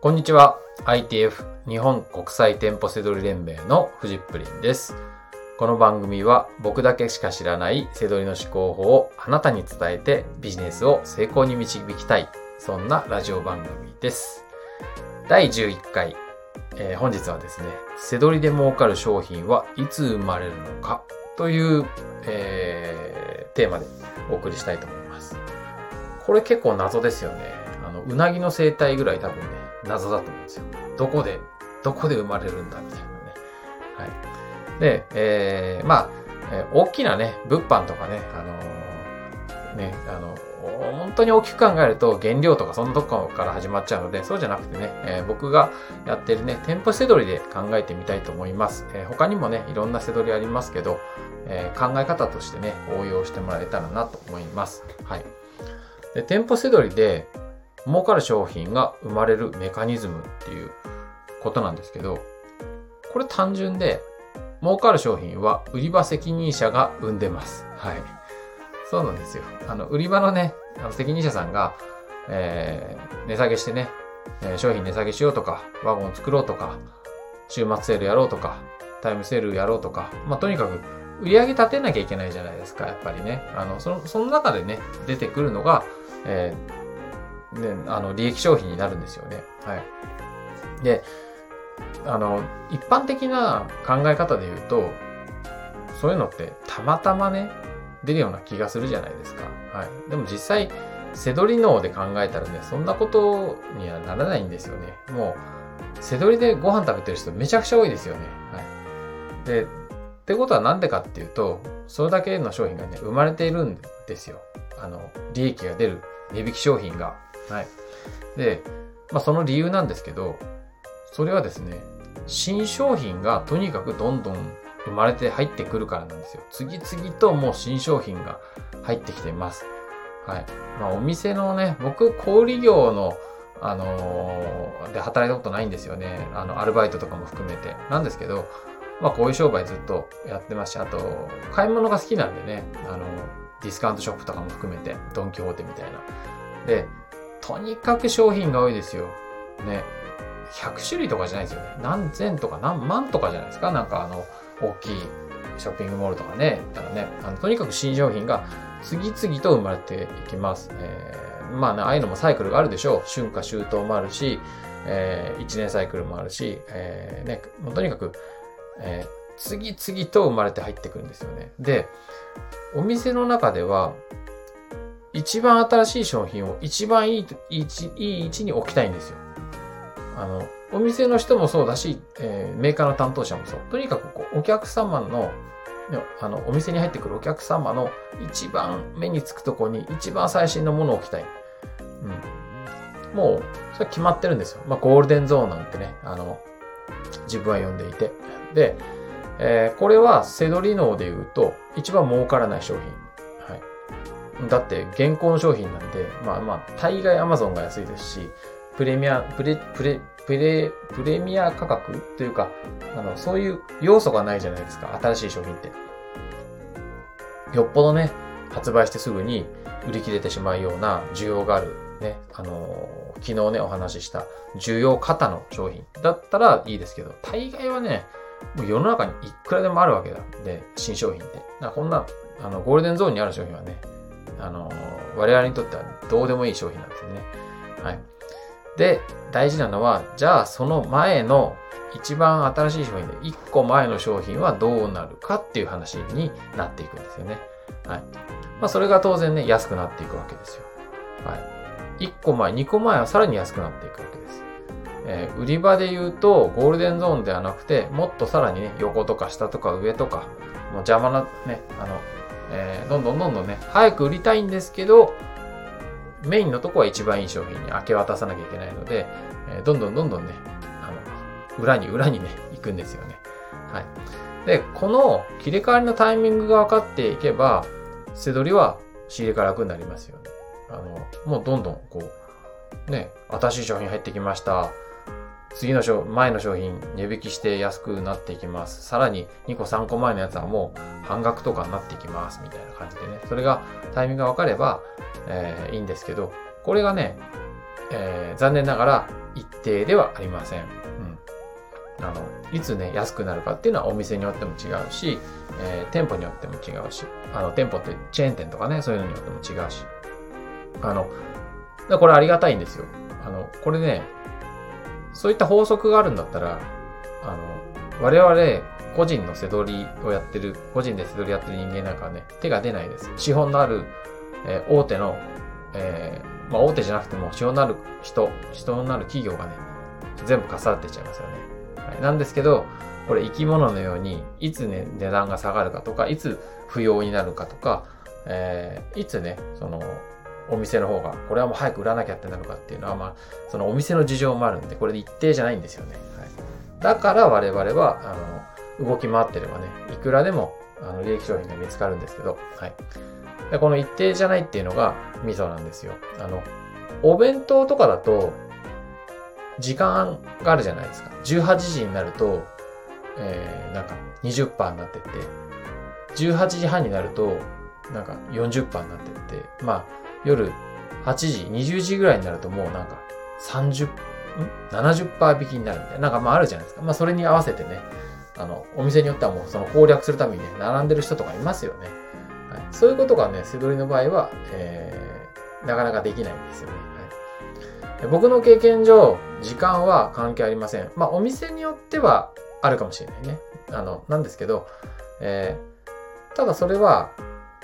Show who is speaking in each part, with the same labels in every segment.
Speaker 1: こんにちは。ITF 日本国際店舗セドリ連盟のフジップリンです。この番組は僕だけしか知らないセドリの思考法をあなたに伝えてビジネスを成功に導きたい。そんなラジオ番組です。第11回、えー本日はですね、セドリで儲かる商品はいつ生まれるのかという、えーテーマでお送りしたいと思います。これ結構謎ですよね。あの、うなぎの生態ぐらい多分ね、謎だと思うんですよ。どこで、どこで生まれるんだみたいなね。はい。で、えー、まあ、えー大きなね、物販とかね、あのーね、あの、本当に大きく考えると原料とかそんなとこから始まっちゃうので、そうじゃなくてね、えー僕がやってるね、店舗セドリで考えてみたいと思います。えー他にもね、いろんなセドリありますけど、えー考え方としてね、応用してもらえたらなと思います。はい。で、店舗セドリで儲かる商品が生まれるメカニズムっていうことなんですけど、これ単純で、儲かる商品は売り場責任者が生んでます。はい。そうなんですよ。あの、売り場のね、あの責任者さんが、えー値下げしてね、えー商品値下げしようとか、ワゴン作ろうとか、週末セールやろうとか、タイムセールやろうとか、まあ、とにかく売り上げ立てなきゃいけないじゃないですか、やっぱりね。あの、その、その中でね、出てくるのが、えーね、あの、利益商品になるんですよね。はい。で、あの、一般的な考え方で言うと、そういうのってたまたまね、出るような気がするじゃないですか。はい。でも実際、セドリ脳で考えたらね、そんなことにはならないんですよね。もう、セドリでご飯食べてる人めちゃくちゃ多いですよね。はい。で、ってことはなんでかっていうと、それだけの商品がね、生まれているんですよ。あの、利益が出る値引き商品が。はい。で、まあその理由なんですけど、それはですね、新商品がとにかくどんどん生まれて入ってくるからなんですよ。次々ともう新商品が入ってきています。はい。まあお店のね、僕、小売業の、あのーで働いたことないんですよね。あの、アルバイトとかも含めて。なんですけど、まあこういう商売ずっとやってますし、あと、買い物が好きなんでね、あの、ディスカウントショップとかも含めて、ドンキホーテみたいな。で、とにかく商品が多いですよ。ね。100種類とかじゃないですよね。何千とか何万とかじゃないですか。なんかあの、大きいショッピングモールとかね、言ったらね、あの、とにかく新商品が次々と生まれていきます。えー、まあね、ああいうのもサイクルがあるでしょう。春夏秋冬もあるし、えー、1年サイクルもあるし、えー、ね、もうとにかく、えー、次々と生まれて入ってくるんですよね。で、お店の中では、一番新しい商品を一番いい位置、いい位置に置きたいんですよ。あの、お店の人もそうだし、えーメーカーの担当者もそう。とにかくこうお客様の、あの、お店に入ってくるお客様の一番目につくとこに一番最新のものを置きたい。うん。もう、それ決まってるんですよ。まあ、ゴールデンゾーンなんてね、あの、自分は呼んでいて。で、えーこれはセドリ脳で言うと、一番儲からない商品。はい。だって、現行の商品なんで、まあまあ、大概 Amazon が安いですし、プレミア、プレ、プレ、プレ、プレミア価格というか、あの、そういう要素がないじゃないですか、新しい商品って。よっぽどね、発売してすぐに売り切れてしまうような需要がある、ね、あのー昨日ね、お話しした需要型の商品だったらいいですけど、大概はね、もう世の中にいくらでもあるわけだ。で、新商品って。だこんな、あの、ゴールデンゾーンにある商品はね、あの我々にとってはどうでもいい商品なんですよね。はい。で、大事なのは、じゃあその前の一番新しい商品で1個前の商品はどうなるかっていう話になっていくんですよね。はい。まあそれが当然ね、安くなっていくわけですよ。はい。1個前、2個前はさらに安くなっていくわけです。えー売り場で言うと、ゴールデンゾーンではなくて、もっとさらにね、横とか下とか上とか、もう邪魔なね、あの、えーどんどんどんどんね、早く売りたいんですけど、メインのとこは一番いい商品に明け渡さなきゃいけないので、えーどんどんどんどんね、あの、裏に裏にね、行くんですよね。はい。で、この切り替わりのタイミングが分かっていけば、背取りは仕入れが楽になりますよね。あの、もうどんどんこう、ね、新しい商品入ってきました。次の商、前の商品値引きして安くなっていきます。さらに2個3個前のやつはもう半額とかになっていきます。みたいな感じでね。それがタイミングが分かれば、えーいいんですけど、これがね、えー残念ながら一定ではありません。うん。あの、いつね、安くなるかっていうのはお店によっても違うし、えー、店舗によっても違うし、あの、店舗ってチェーン店とかね、そういうのによっても違うし。あの、これありがたいんですよ。あの、これね、そういった法則があるんだったら、あの、我々、個人の背取りをやってる、個人で背取りやってる人間なんかはね、手が出ないです。資本のある、えー、大手の、えー、まあ大手じゃなくても資本のある人、人のある企業がね、全部重なってっちゃいますよね。はい、なんですけど、これ生き物のように、いつね、値段が下がるかとか、いつ不要になるかとか、えー、いつね、その、お店の方が、これはもう早く売らなきゃってなるかっていうのは、まあ、そのお店の事情もあるんで、これで一定じゃないんですよね。はい、だから我々は、あの、動き回ってればね、いくらでも、あの、利益商品が見つかるんですけど、はい。でこの一定じゃないっていうのがミソなんですよ。あの、お弁当とかだと、時間があるじゃないですか。18時になると、えー、なんか20%になってって、18時半になると、なんか40%になってって、まあ、夜8時、20時ぐらいになるともうなんか30、ん ?70% 引きになるみたいな。なんかまああるじゃないですか。まあそれに合わせてね、あの、お店によってはもうその攻略するためにね、並んでる人とかいますよね。はい、そういうことがね、背取りの場合は、えー、なかなかできないんですよね。はい、僕の経験上、時間は関係ありません。まあお店によってはあるかもしれないね。あの、なんですけど、えー、ただそれは、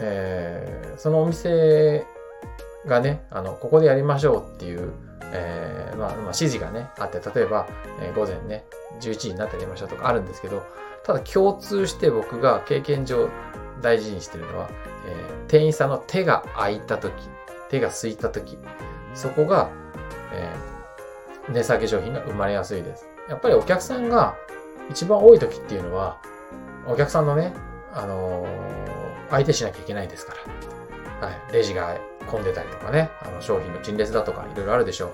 Speaker 1: えー、そのお店がね、あの、ここでやりましょうっていう、えー、まあ、まあ、指示がね、あって、例えば、えー、午前ね、11時になってやりましょうとかあるんですけど、ただ共通して僕が経験上大事にしてるのは、えー、店員さんの手が空いた時、手が空いた時、そこが、えー、値下げ商品が生まれやすいです。やっぱりお客さんが一番多い時っていうのは、お客さんのね、あのー、相手しなきゃいけないですから。はい。レジが混んでたりとかね、あの商品の陳列だとかいろいろあるでしょ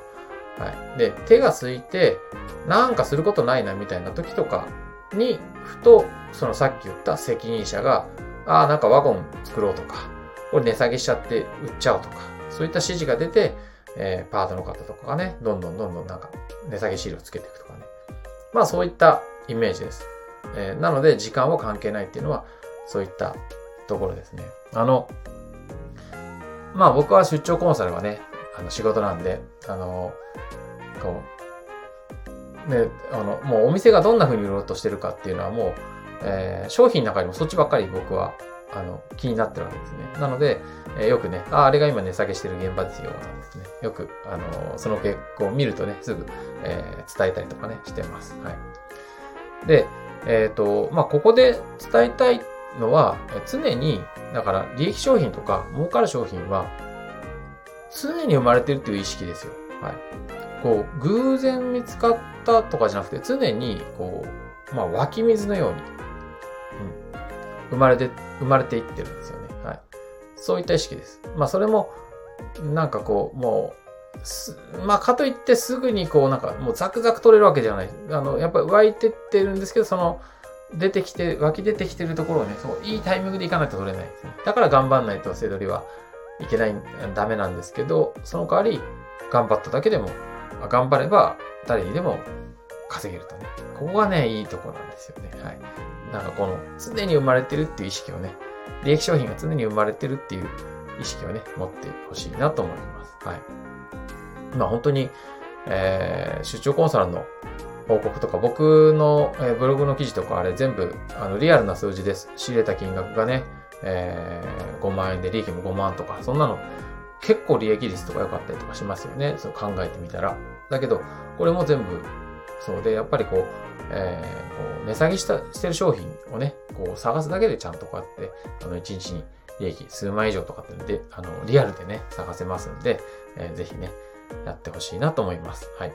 Speaker 1: う。はい。で、手が空いて、なんかすることないなみたいな時とかに、ふと、そのさっき言った責任者が、ああ、なんかワゴン作ろうとか、これ値下げしちゃって売っちゃおうとか、そういった指示が出て、えー、パートの方とかがね、どんどんどんどんなんか値下げシールをつけていくとかね。まあそういったイメージです。えー、なので時間は関係ないっていうのは、そういったところですね。あの、まあ僕は出張コンサルがね、あの仕事なんで、あの、こう、ね、あの、もうお店がどんな風に売ろうとしてるかっていうのはもう、えー、商品の中にもそっちばっかり僕は、あの、気になってるわけですね。なので、えー、よくね、あ、あれが今値下げしてる現場ですよ、なんですね。よく、あの、その傾向を見るとね、すぐ、えー、伝えたりとかね、してます。はい。で、えっ、と、まあ、ここで伝えたいのは、常に、だから利益商品とか儲かる商品は、常に生まれてるっていう意識ですよ。はい。こう、偶然見つかったとかじゃなくて、常に、こう、まあ、湧き水のように、うん、生まれて、生まれていってるんですよね。はい。そういった意識です。まあ、それも、なんかこう、もう、すまあ、かといってすぐにこう、なんか、もうザクザク取れるわけじゃない。あの、やっぱり湧いてってるんですけど、その、出てきて、湧き出てきてるところをね、そう、いいタイミングで行かないと取れないですね。だから頑張んないと、セドリはいけない、ダメなんですけど、その代わり、頑張っただけでも、頑張れば、誰にでも稼げるとね。ここがね、いいとこなんですよね。はい。なんかこの、常に生まれてるっていう意識をね、利益商品が常に生まれてるっていう意識をね、持ってほしいなと思います。はい。まあ本当に、えー、出張コンサルの報告とか、僕の、ブログの記事とかあれ全部、あの、リアルな数字です。仕入れた金額がね、えー、5万円で利益も5万とか、そんなの結構利益率とか良かったりとかしますよね。そう考えてみたら。だけど、これも全部、そうで、やっぱりこう、えー、こう値下げした、してる商品をね、こう探すだけでちゃんとこうやって、あの、1日に利益数万以上とかってで、あの、リアルでね、探せますんで、えー、ぜひね、やってほしいなと思います。はい。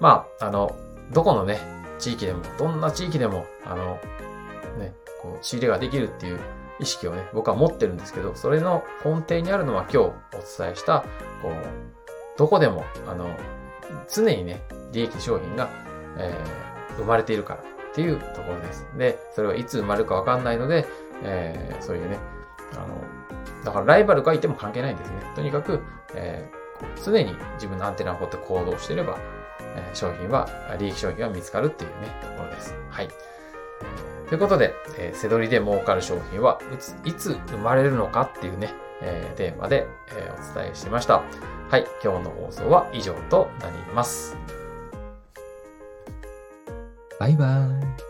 Speaker 1: まあ、あの、どこのね、地域でも、どんな地域でも、あの、ね、こう、仕入れができるっていう意識をね、僕は持ってるんですけど、それの根底にあるのは今日お伝えした、こう、どこでも、あの、常にね、利益商品が、えー、生まれているからっていうところです。で、それはいつ生まれるかわかんないので、えー、そういうね、あの、だからライバルがいても関係ないんですね。とにかく、えー、常に自分のアンテナを持って行動してれば、え商品は、利益商品は見つかるっていうね、ところです。はい。ということで、えー、せどりで儲かる商品はいつ生まれるのかっていうね、えー、テーマで、えー、お伝えしました。はい、今日の放送は以上となります。
Speaker 2: バイバイ。